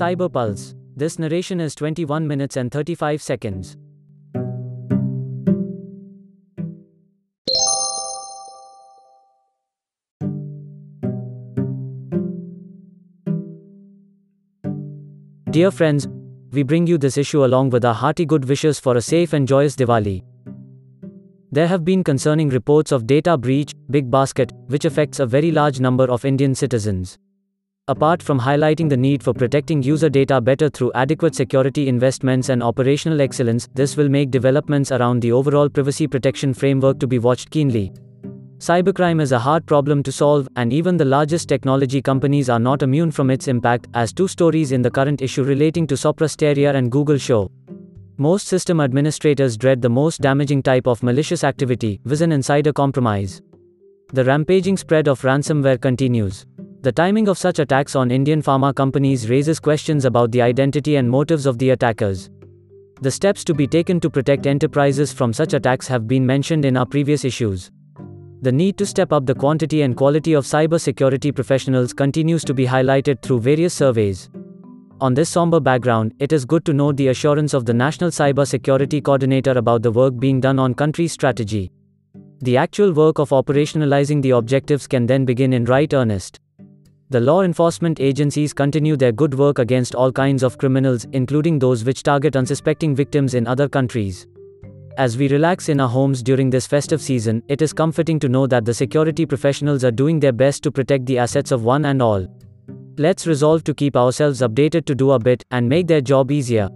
Cyber Pulse. This narration is 21 minutes and 35 seconds. Dear friends, we bring you this issue along with our hearty good wishes for a safe and joyous Diwali. There have been concerning reports of data breach, Big Basket, which affects a very large number of Indian citizens. Apart from highlighting the need for protecting user data better through adequate security investments and operational excellence, this will make developments around the overall privacy protection framework to be watched keenly. Cybercrime is a hard problem to solve, and even the largest technology companies are not immune from its impact, as two stories in the current issue relating to Sopra Steria and Google show. Most system administrators dread the most damaging type of malicious activity, viz. an insider compromise. The rampaging spread of ransomware continues. The timing of such attacks on Indian pharma companies raises questions about the identity and motives of the attackers. The steps to be taken to protect enterprises from such attacks have been mentioned in our previous issues. The need to step up the quantity and quality of cybersecurity professionals continues to be highlighted through various surveys. On this somber background, it is good to note the assurance of the National Cyber Security Coordinator about the work being done on country strategy. The actual work of operationalizing the objectives can then begin in right earnest. The law enforcement agencies continue their good work against all kinds of criminals, including those which target unsuspecting victims in other countries. As we relax in our homes during this festive season, it is comforting to know that the security professionals are doing their best to protect the assets of one and all. Let's resolve to keep ourselves updated to do a bit and make their job easier.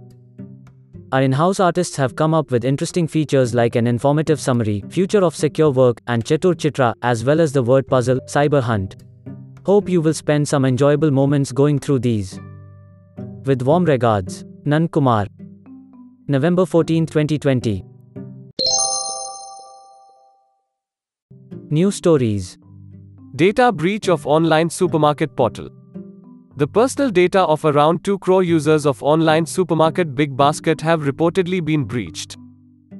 Our in house artists have come up with interesting features like an informative summary, future of secure work, and Chatur Chitra, as well as the word puzzle, Cyber Hunt. Hope you will spend some enjoyable moments going through these. With warm regards, Nandkumar. November 14, 2020. News stories. Data breach of online supermarket portal. The personal data of around 2 crore users of online supermarket Big Basket have reportedly been breached.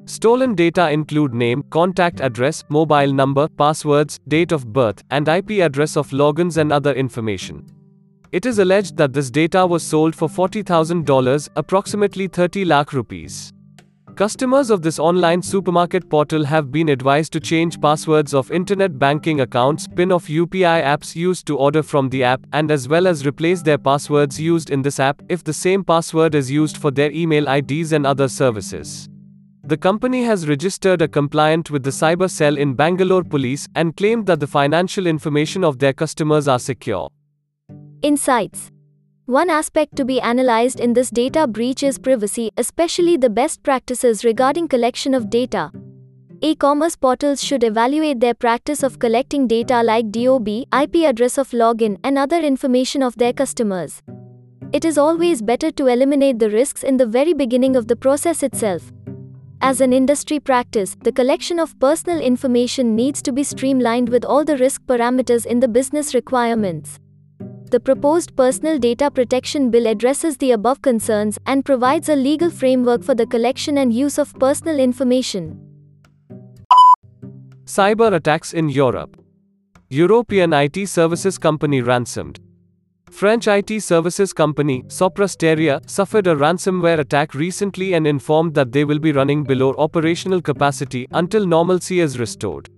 Stolen data include name, contact address, mobile number, passwords, date of birth, and IP address of logins and other information. It is alleged that this data was sold for $40,000, approximately 30 lakh rupees. Customers of this online supermarket portal have been advised to change passwords of internet banking accounts, PIN of UPI apps used to order from the app, and as well as replace their passwords used in this app if the same password is used for their email IDs and other services. The company has registered a complaint with the cyber cell in Bangalore police and claimed that the financial information of their customers are secure. Insights one aspect to be analyzed in this data breach is privacy, especially the best practices regarding collection of data. E-commerce portals should evaluate their practice of collecting data like DOB, IP address of login, and other information of their customers. It is always better to eliminate the risks in the very beginning of the process itself. As an industry practice, the collection of personal information needs to be streamlined with all the risk parameters in the business requirements. The proposed Personal Data Protection Bill addresses the above concerns and provides a legal framework for the collection and use of personal information. Cyber attacks in Europe. European IT services company ransomed. French IT services company, Sopra Steria, suffered a ransomware attack recently and informed that they will be running below operational capacity until normalcy is restored.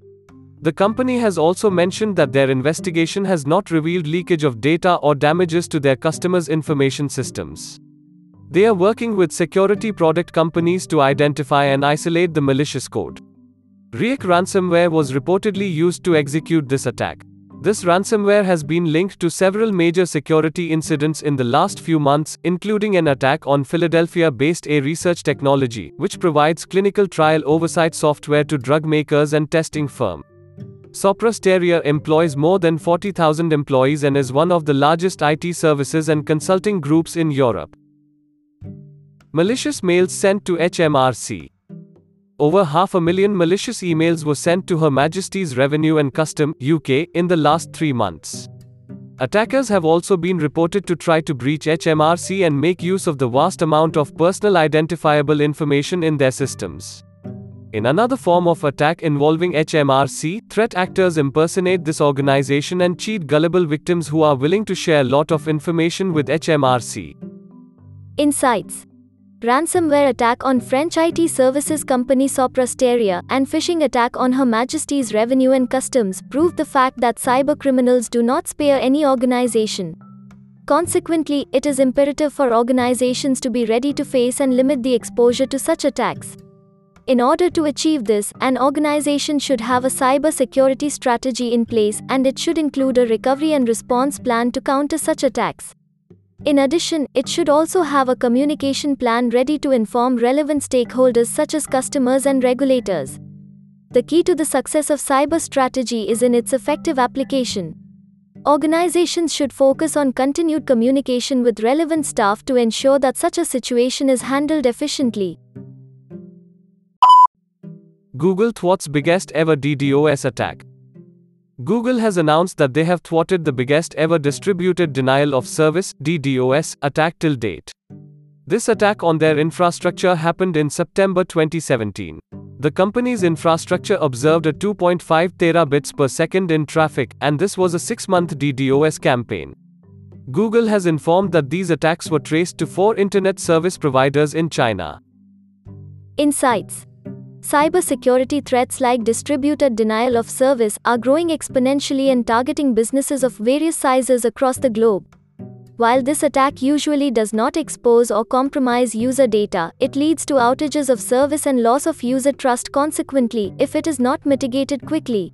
The company has also mentioned that their investigation has not revealed leakage of data or damages to their customers' information systems. They are working with security product companies to identify and isolate the malicious code. Ryuk ransomware was reportedly used to execute this attack. This ransomware has been linked to several major security incidents in the last few months, including an attack on Philadelphia based eResearch Technology, which provides clinical trial oversight software to drug makers and testing firm. Sopra Steria employs more than 40,000 employees and is one of the largest IT services and consulting groups in Europe. Malicious mails sent to HMRC. Over half a million malicious emails were sent to Her Majesty's Revenue and Custom UK in the last 3 months. Attackers have also been reported to try to breach HMRC and make use of the vast amount of personal identifiable information in their systems. In another form of attack involving HMRC, threat actors impersonate this organization and cheat gullible victims who are willing to share a lot of information with HMRC. Insights Ransomware attack on French IT services company Sopra Steria and phishing attack on Her Majesty's Revenue and Customs prove the fact that cybercriminals do not spare any organization. Consequently, it is imperative for organizations to be ready to face and limit the exposure to such attacks. In order to achieve this, an organization should have a cyber security strategy in place and it should include a recovery and response plan to counter such attacks. In addition, it should also have a communication plan ready to inform relevant stakeholders such as customers and regulators. The key to the success of cyber strategy is in its effective application. Organizations should focus on continued communication with relevant staff to ensure that such a situation is handled efficiently. Google thwarts biggest ever DDoS attack. Google has announced that they have thwarted the biggest ever distributed denial of service DDoS attack till date. This attack on their infrastructure happened in September 2017. The company's infrastructure observed a 2.5 terabits per second in traffic, and this was a 6 month DDoS campaign. Google has informed that these attacks were traced to four internet service providers in China. Insights Cybersecurity threats like distributed denial of service are growing exponentially and targeting businesses of various sizes across the globe. While this attack usually does not expose or compromise user data, it leads to outages of service and loss of user trust consequently if it is not mitigated quickly.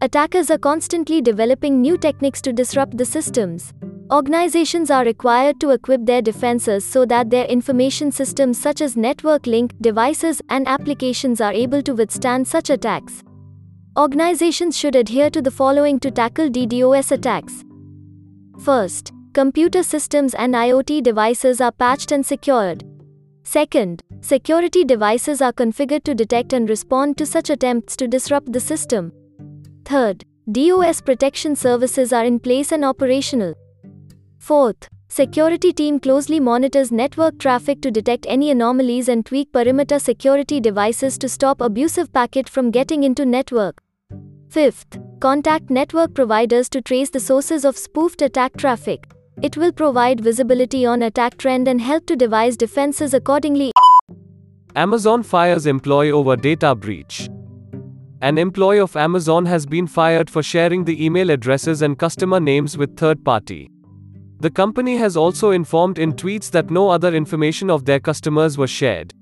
Attackers are constantly developing new techniques to disrupt the systems. Organizations are required to equip their defenses so that their information systems such as network link, devices, and applications are able to withstand such attacks. Organizations should adhere to the following to tackle DDoS attacks. First, computer systems and IoT devices are patched and secured. Second, security devices are configured to detect and respond to such attempts to disrupt the system. Third, DOS protection services are in place and operational. Fourth, security team closely monitors network traffic to detect any anomalies and tweak perimeter security devices to stop abusive packet from getting into network. Fifth, contact network providers to trace the sources of spoofed attack traffic. It will provide visibility on attack trend and help to devise defenses accordingly. Amazon fires employee over data breach. An employee of Amazon has been fired for sharing the email addresses and customer names with third party. The company has also informed in tweets that no other information of their customers was shared.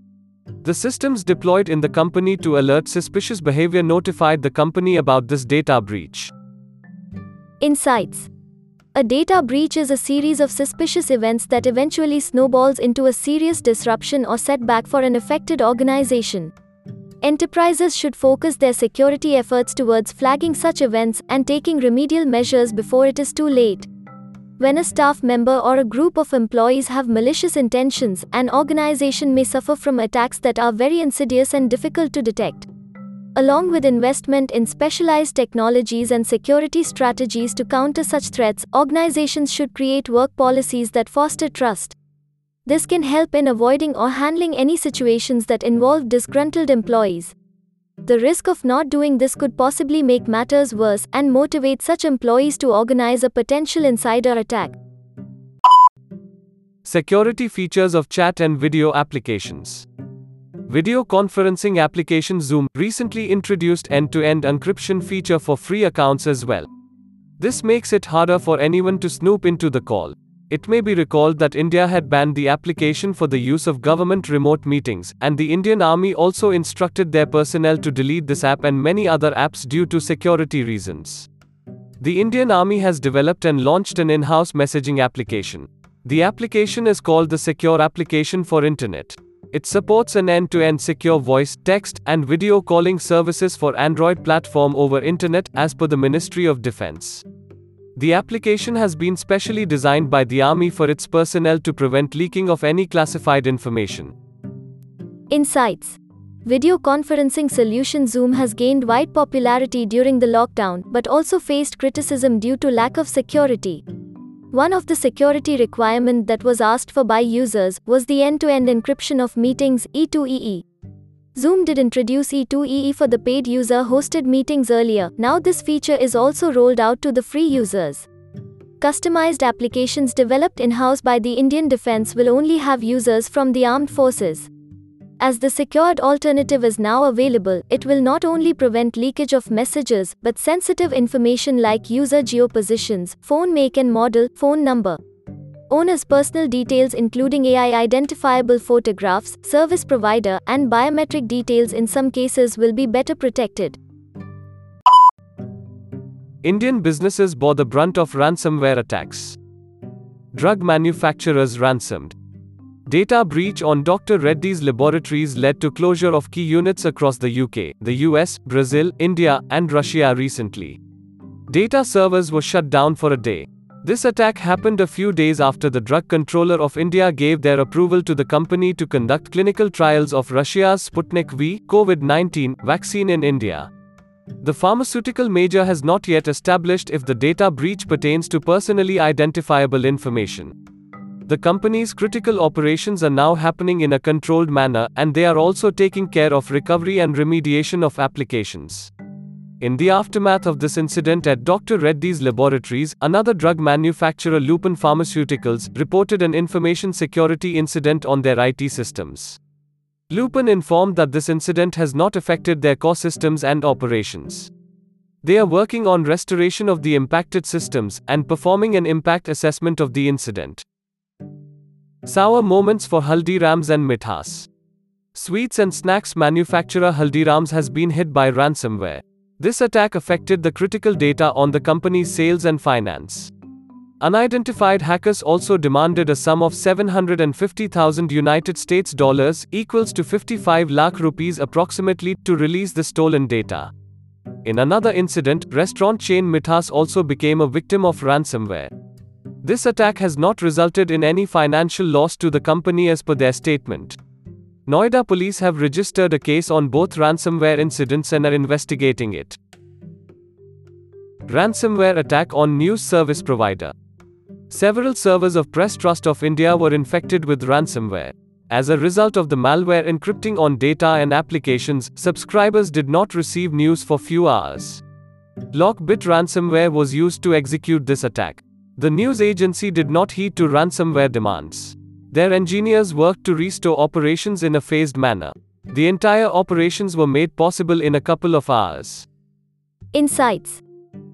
The systems deployed in the company to alert suspicious behavior notified the company about this data breach. Insights A data breach is a series of suspicious events that eventually snowballs into a serious disruption or setback for an affected organization. Enterprises should focus their security efforts towards flagging such events and taking remedial measures before it is too late. When a staff member or a group of employees have malicious intentions, an organization may suffer from attacks that are very insidious and difficult to detect. Along with investment in specialized technologies and security strategies to counter such threats, organizations should create work policies that foster trust. This can help in avoiding or handling any situations that involve disgruntled employees. The risk of not doing this could possibly make matters worse and motivate such employees to organize a potential insider attack. Security features of chat and video applications. Video conferencing application Zoom recently introduced end to end encryption feature for free accounts as well. This makes it harder for anyone to snoop into the call. It may be recalled that India had banned the application for the use of government remote meetings, and the Indian Army also instructed their personnel to delete this app and many other apps due to security reasons. The Indian Army has developed and launched an in house messaging application. The application is called the Secure Application for Internet. It supports an end to end secure voice, text, and video calling services for Android platform over Internet, as per the Ministry of Defense. The application has been specially designed by the Army for its personnel to prevent leaking of any classified information. Insights Video conferencing solution Zoom has gained wide popularity during the lockdown but also faced criticism due to lack of security. One of the security requirement that was asked for by users was the end-to-end encryption of meetings E2EE. Zoom did introduce E2EE for the paid user hosted meetings earlier, now this feature is also rolled out to the free users. customized applications developed in house by the Indian Defence will only have users from the armed forces. As the secured alternative is now available, it will not only prevent leakage of messages, but sensitive information like user geopositions, phone make and model, phone number, owner's personal details including AI identifiable photographs, service provider, and biometric details in some cases will be better protected. Indian businesses bore the brunt of ransomware attacks. Drug manufacturers ransomed. Data breach on Dr. Reddy's laboratories led to closure of key units across the UK, the US, Brazil, India, and Russia recently. Data servers were shut down for a day. This attack happened a few days after the Drug Controller of India gave their approval to the company to conduct clinical trials of Russia's Sputnik V COVID 19 vaccine in India. The pharmaceutical major has not yet established if the data breach pertains to personally identifiable information. The company's critical operations are now happening in a controlled manner, and they are also taking care of recovery and remediation of applications. In the aftermath of this incident at Dr. Reddy's laboratories, another drug manufacturer Lupin Pharmaceuticals reported an information security incident on their IT systems. Lupin informed that this incident has not affected their core systems and operations. They are working on restoration of the impacted systems and performing an impact assessment of the incident. Sour moments for Haldirams and Mithas. Sweets and snacks manufacturer Haldirams has been hit by ransomware. This attack affected the critical data on the company's sales and finance. Unidentified hackers also demanded a sum of 750,000 United States dollars equals to 55 lakh rupees approximately to release the stolen data. In another incident, restaurant chain Mithas also became a victim of ransomware. This attack has not resulted in any financial loss to the company as per their statement. Noida police have registered a case on both ransomware incidents and are investigating it. Ransomware attack on news service provider. Several servers of Press Trust of India were infected with ransomware. As a result of the malware encrypting on data and applications, subscribers did not receive news for few hours. Lockbit ransomware was used to execute this attack. The news agency did not heed to ransomware demands. Their engineers worked to restore operations in a phased manner. The entire operations were made possible in a couple of hours. Insights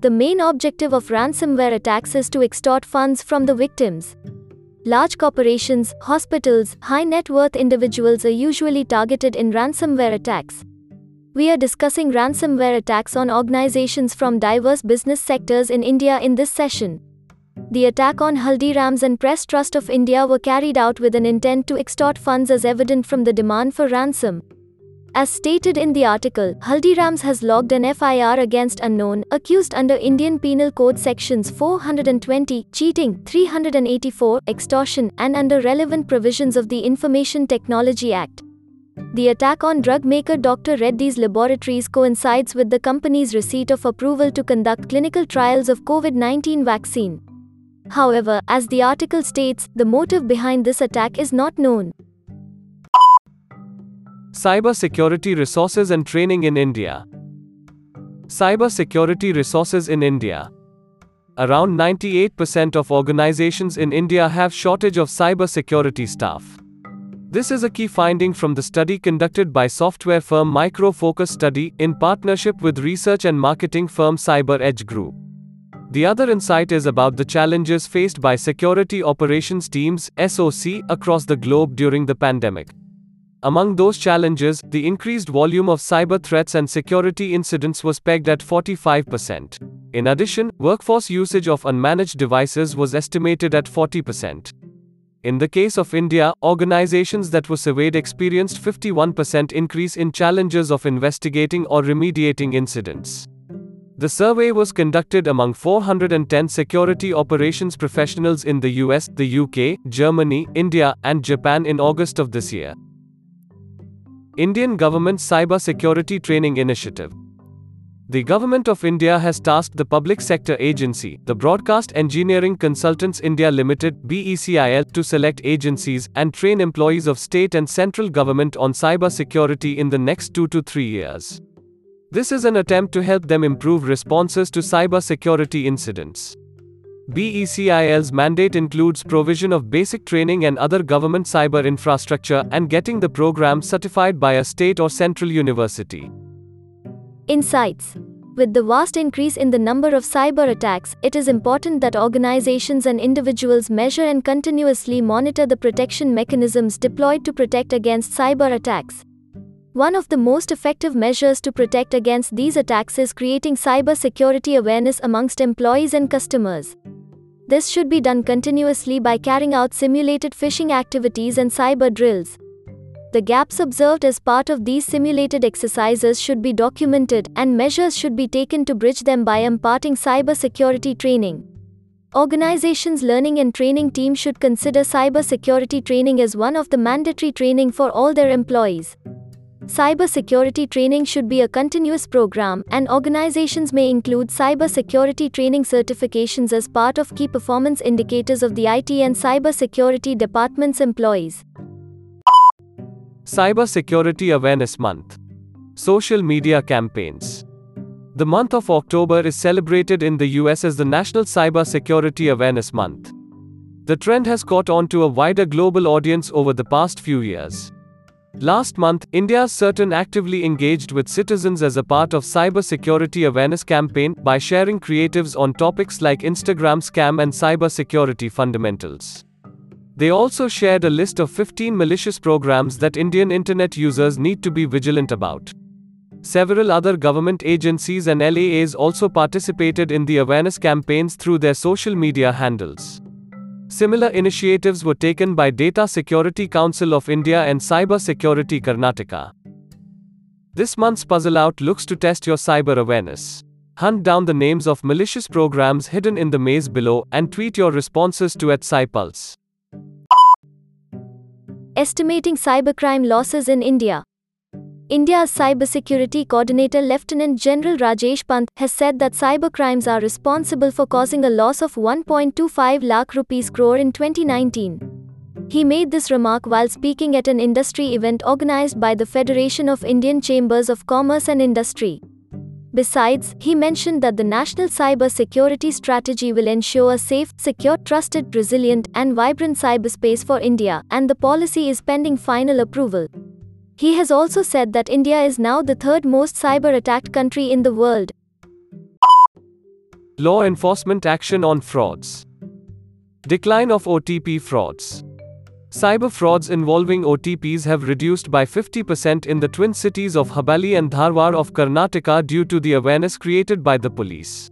The main objective of ransomware attacks is to extort funds from the victims. Large corporations, hospitals, high net worth individuals are usually targeted in ransomware attacks. We are discussing ransomware attacks on organizations from diverse business sectors in India in this session. The attack on Haldirams and Press Trust of India were carried out with an intent to extort funds as evident from the demand for ransom. As stated in the article, Haldirams has logged an FIR against unknown, accused under Indian Penal Code sections 420, cheating, 384, extortion, and under relevant provisions of the Information Technology Act. The attack on drug maker Dr. Reddy's laboratories coincides with the company's receipt of approval to conduct clinical trials of COVID 19 vaccine. However, as the article states, the motive behind this attack is not known. Cyber security resources and training in India. Cyber security resources in India. Around 98% of organizations in India have shortage of cyber security staff. This is a key finding from the study conducted by software firm Micro Focus Study in partnership with research and marketing firm Cyber Edge Group. The other insight is about the challenges faced by security operations teams SOC across the globe during the pandemic. Among those challenges, the increased volume of cyber threats and security incidents was pegged at 45%. In addition, workforce usage of unmanaged devices was estimated at 40%. In the case of India, organizations that were surveyed experienced 51% increase in challenges of investigating or remediating incidents. The survey was conducted among 410 security operations professionals in the US, the UK, Germany, India, and Japan in August of this year. Indian Government Cyber Security Training Initiative the Government of India has tasked the public sector agency, the Broadcast Engineering Consultants India Limited BECIL, to select agencies and train employees of state and central government on cyber security in the next 2 to 3 years. This is an attempt to help them improve responses to cyber security incidents. BECIL's mandate includes provision of basic training and other government cyber infrastructure and getting the program certified by a state or central university. Insights With the vast increase in the number of cyber attacks, it is important that organizations and individuals measure and continuously monitor the protection mechanisms deployed to protect against cyber attacks. One of the most effective measures to protect against these attacks is creating cyber security awareness amongst employees and customers. This should be done continuously by carrying out simulated phishing activities and cyber drills. The gaps observed as part of these simulated exercises should be documented, and measures should be taken to bridge them by imparting cyber security training. Organizations' learning and training team should consider cyber security training as one of the mandatory training for all their employees. Cyber security training should be a continuous program, and organizations may include cybersecurity training certifications as part of key performance indicators of the IT and cybersecurity department's employees. Cyber Security Awareness Month. Social media campaigns. The month of October is celebrated in the US as the National Cybersecurity Awareness Month. The trend has caught on to a wider global audience over the past few years. Last month, India's CERT-In actively engaged with citizens as a part of cyber security awareness campaign by sharing creatives on topics like Instagram scam and cyber security fundamentals. They also shared a list of 15 malicious programs that Indian internet users need to be vigilant about. Several other government agencies and LEAs also participated in the awareness campaigns through their social media handles. Similar initiatives were taken by Data Security Council of India and Cyber Security Karnataka. This month's puzzle out looks to test your cyber awareness. Hunt down the names of malicious programs hidden in the maze below and tweet your responses to at SciPulse. Estimating cybercrime losses in India. India's cybersecurity coordinator Lieutenant General Rajesh Pant has said that cybercrimes are responsible for causing a loss of 1.25 lakh rupees crore in 2019. He made this remark while speaking at an industry event organized by the Federation of Indian Chambers of Commerce and Industry. Besides, he mentioned that the national cyber security strategy will ensure a safe, secure, trusted, resilient, and vibrant cyberspace for India, and the policy is pending final approval. He has also said that India is now the third most cyber attacked country in the world. Law enforcement action on frauds. Decline of OTP frauds. Cyber frauds involving OTPs have reduced by 50% in the twin cities of Hubballi and Dharwad of Karnataka due to the awareness created by the police.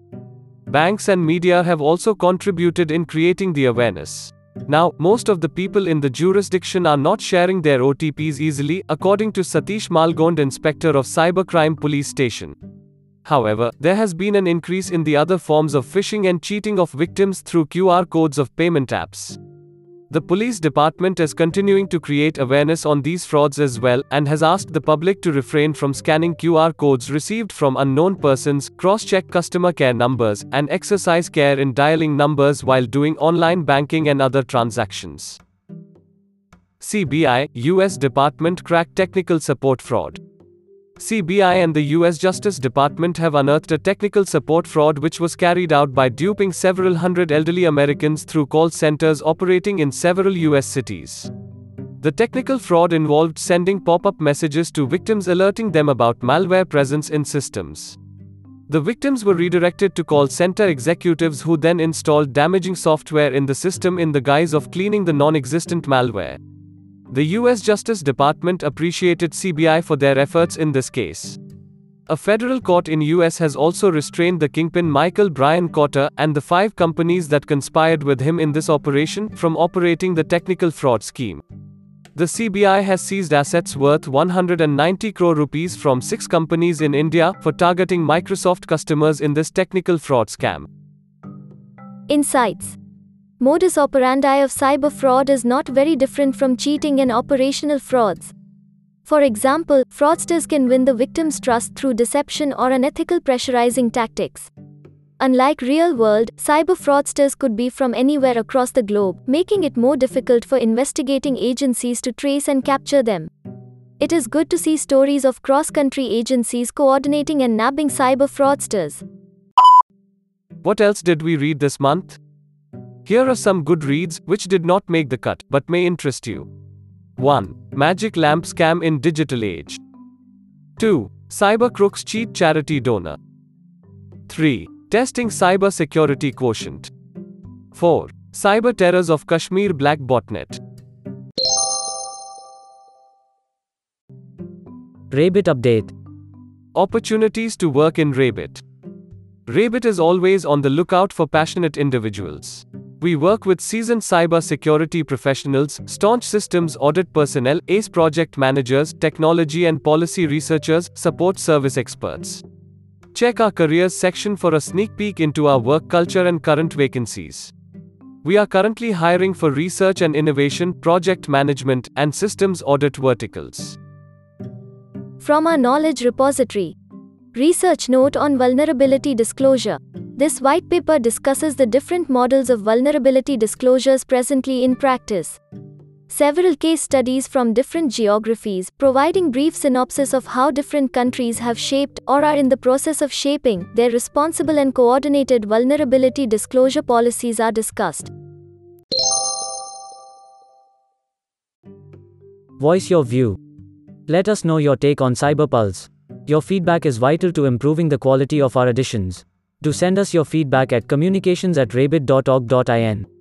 Banks and media have also contributed in creating the awareness. Now, most of the people in the jurisdiction are not sharing their OTPs easily, according to Satish Malgond, inspector of Cybercrime Police Station. However, there has been an increase in the other forms of phishing and cheating of victims through QR codes of payment apps. The police department is continuing to create awareness on these frauds as well and has asked the public to refrain from scanning QR codes received from unknown persons, cross check customer care numbers, and exercise care in dialing numbers while doing online banking and other transactions. CBI, US Department cracked technical support fraud. CBI and the US Justice Department have unearthed a technical support fraud which was carried out by duping several hundred elderly Americans through call centers operating in several US cities. The technical fraud involved sending pop up messages to victims alerting them about malware presence in systems. The victims were redirected to call center executives who then installed damaging software in the system in the guise of cleaning the non existent malware. The US Justice Department appreciated CBI for their efforts in this case. A federal court in US has also restrained the kingpin Michael Brian Cotter and the five companies that conspired with him in this operation from operating the technical fraud scheme. The CBI has seized assets worth 190 crore rupees from six companies in India for targeting Microsoft customers in this technical fraud scam. Insights Modus operandi of cyber fraud is not very different from cheating and operational frauds. For example, fraudsters can win the victim's trust through deception or unethical pressurizing tactics. Unlike real world, cyber fraudsters could be from anywhere across the globe, making it more difficult for investigating agencies to trace and capture them. It is good to see stories of cross country agencies coordinating and nabbing cyber fraudsters. What else did we read this month? Here are some good reads which did not make the cut but may interest you. 1. Magic lamp scam in digital age. 2. Cyber crooks cheat charity donor. 3. Testing cyber security quotient. 4. Cyber terrors of Kashmir black botnet. ReBIT update. Opportunities to work in ReBIT. ReBIT is always on the lookout for passionate individuals. We work with seasoned cyber security professionals, staunch systems audit personnel, ACE project managers, technology and policy researchers, support service experts. Check our careers section for a sneak peek into our work culture and current vacancies. We are currently hiring for research and innovation, project management, and systems audit verticals. From our knowledge repository. Research note on vulnerability disclosure. This white paper discusses the different models of vulnerability disclosures presently in practice. Several case studies from different geographies, providing brief synopsis of how different countries have shaped or are in the process of shaping their responsible and coordinated vulnerability disclosure policies are discussed. Voice your view. Let us know your take on CyberPulse. Your feedback is vital to improving the quality of our editions. Do send us your feedback at communications at rebit.org.in.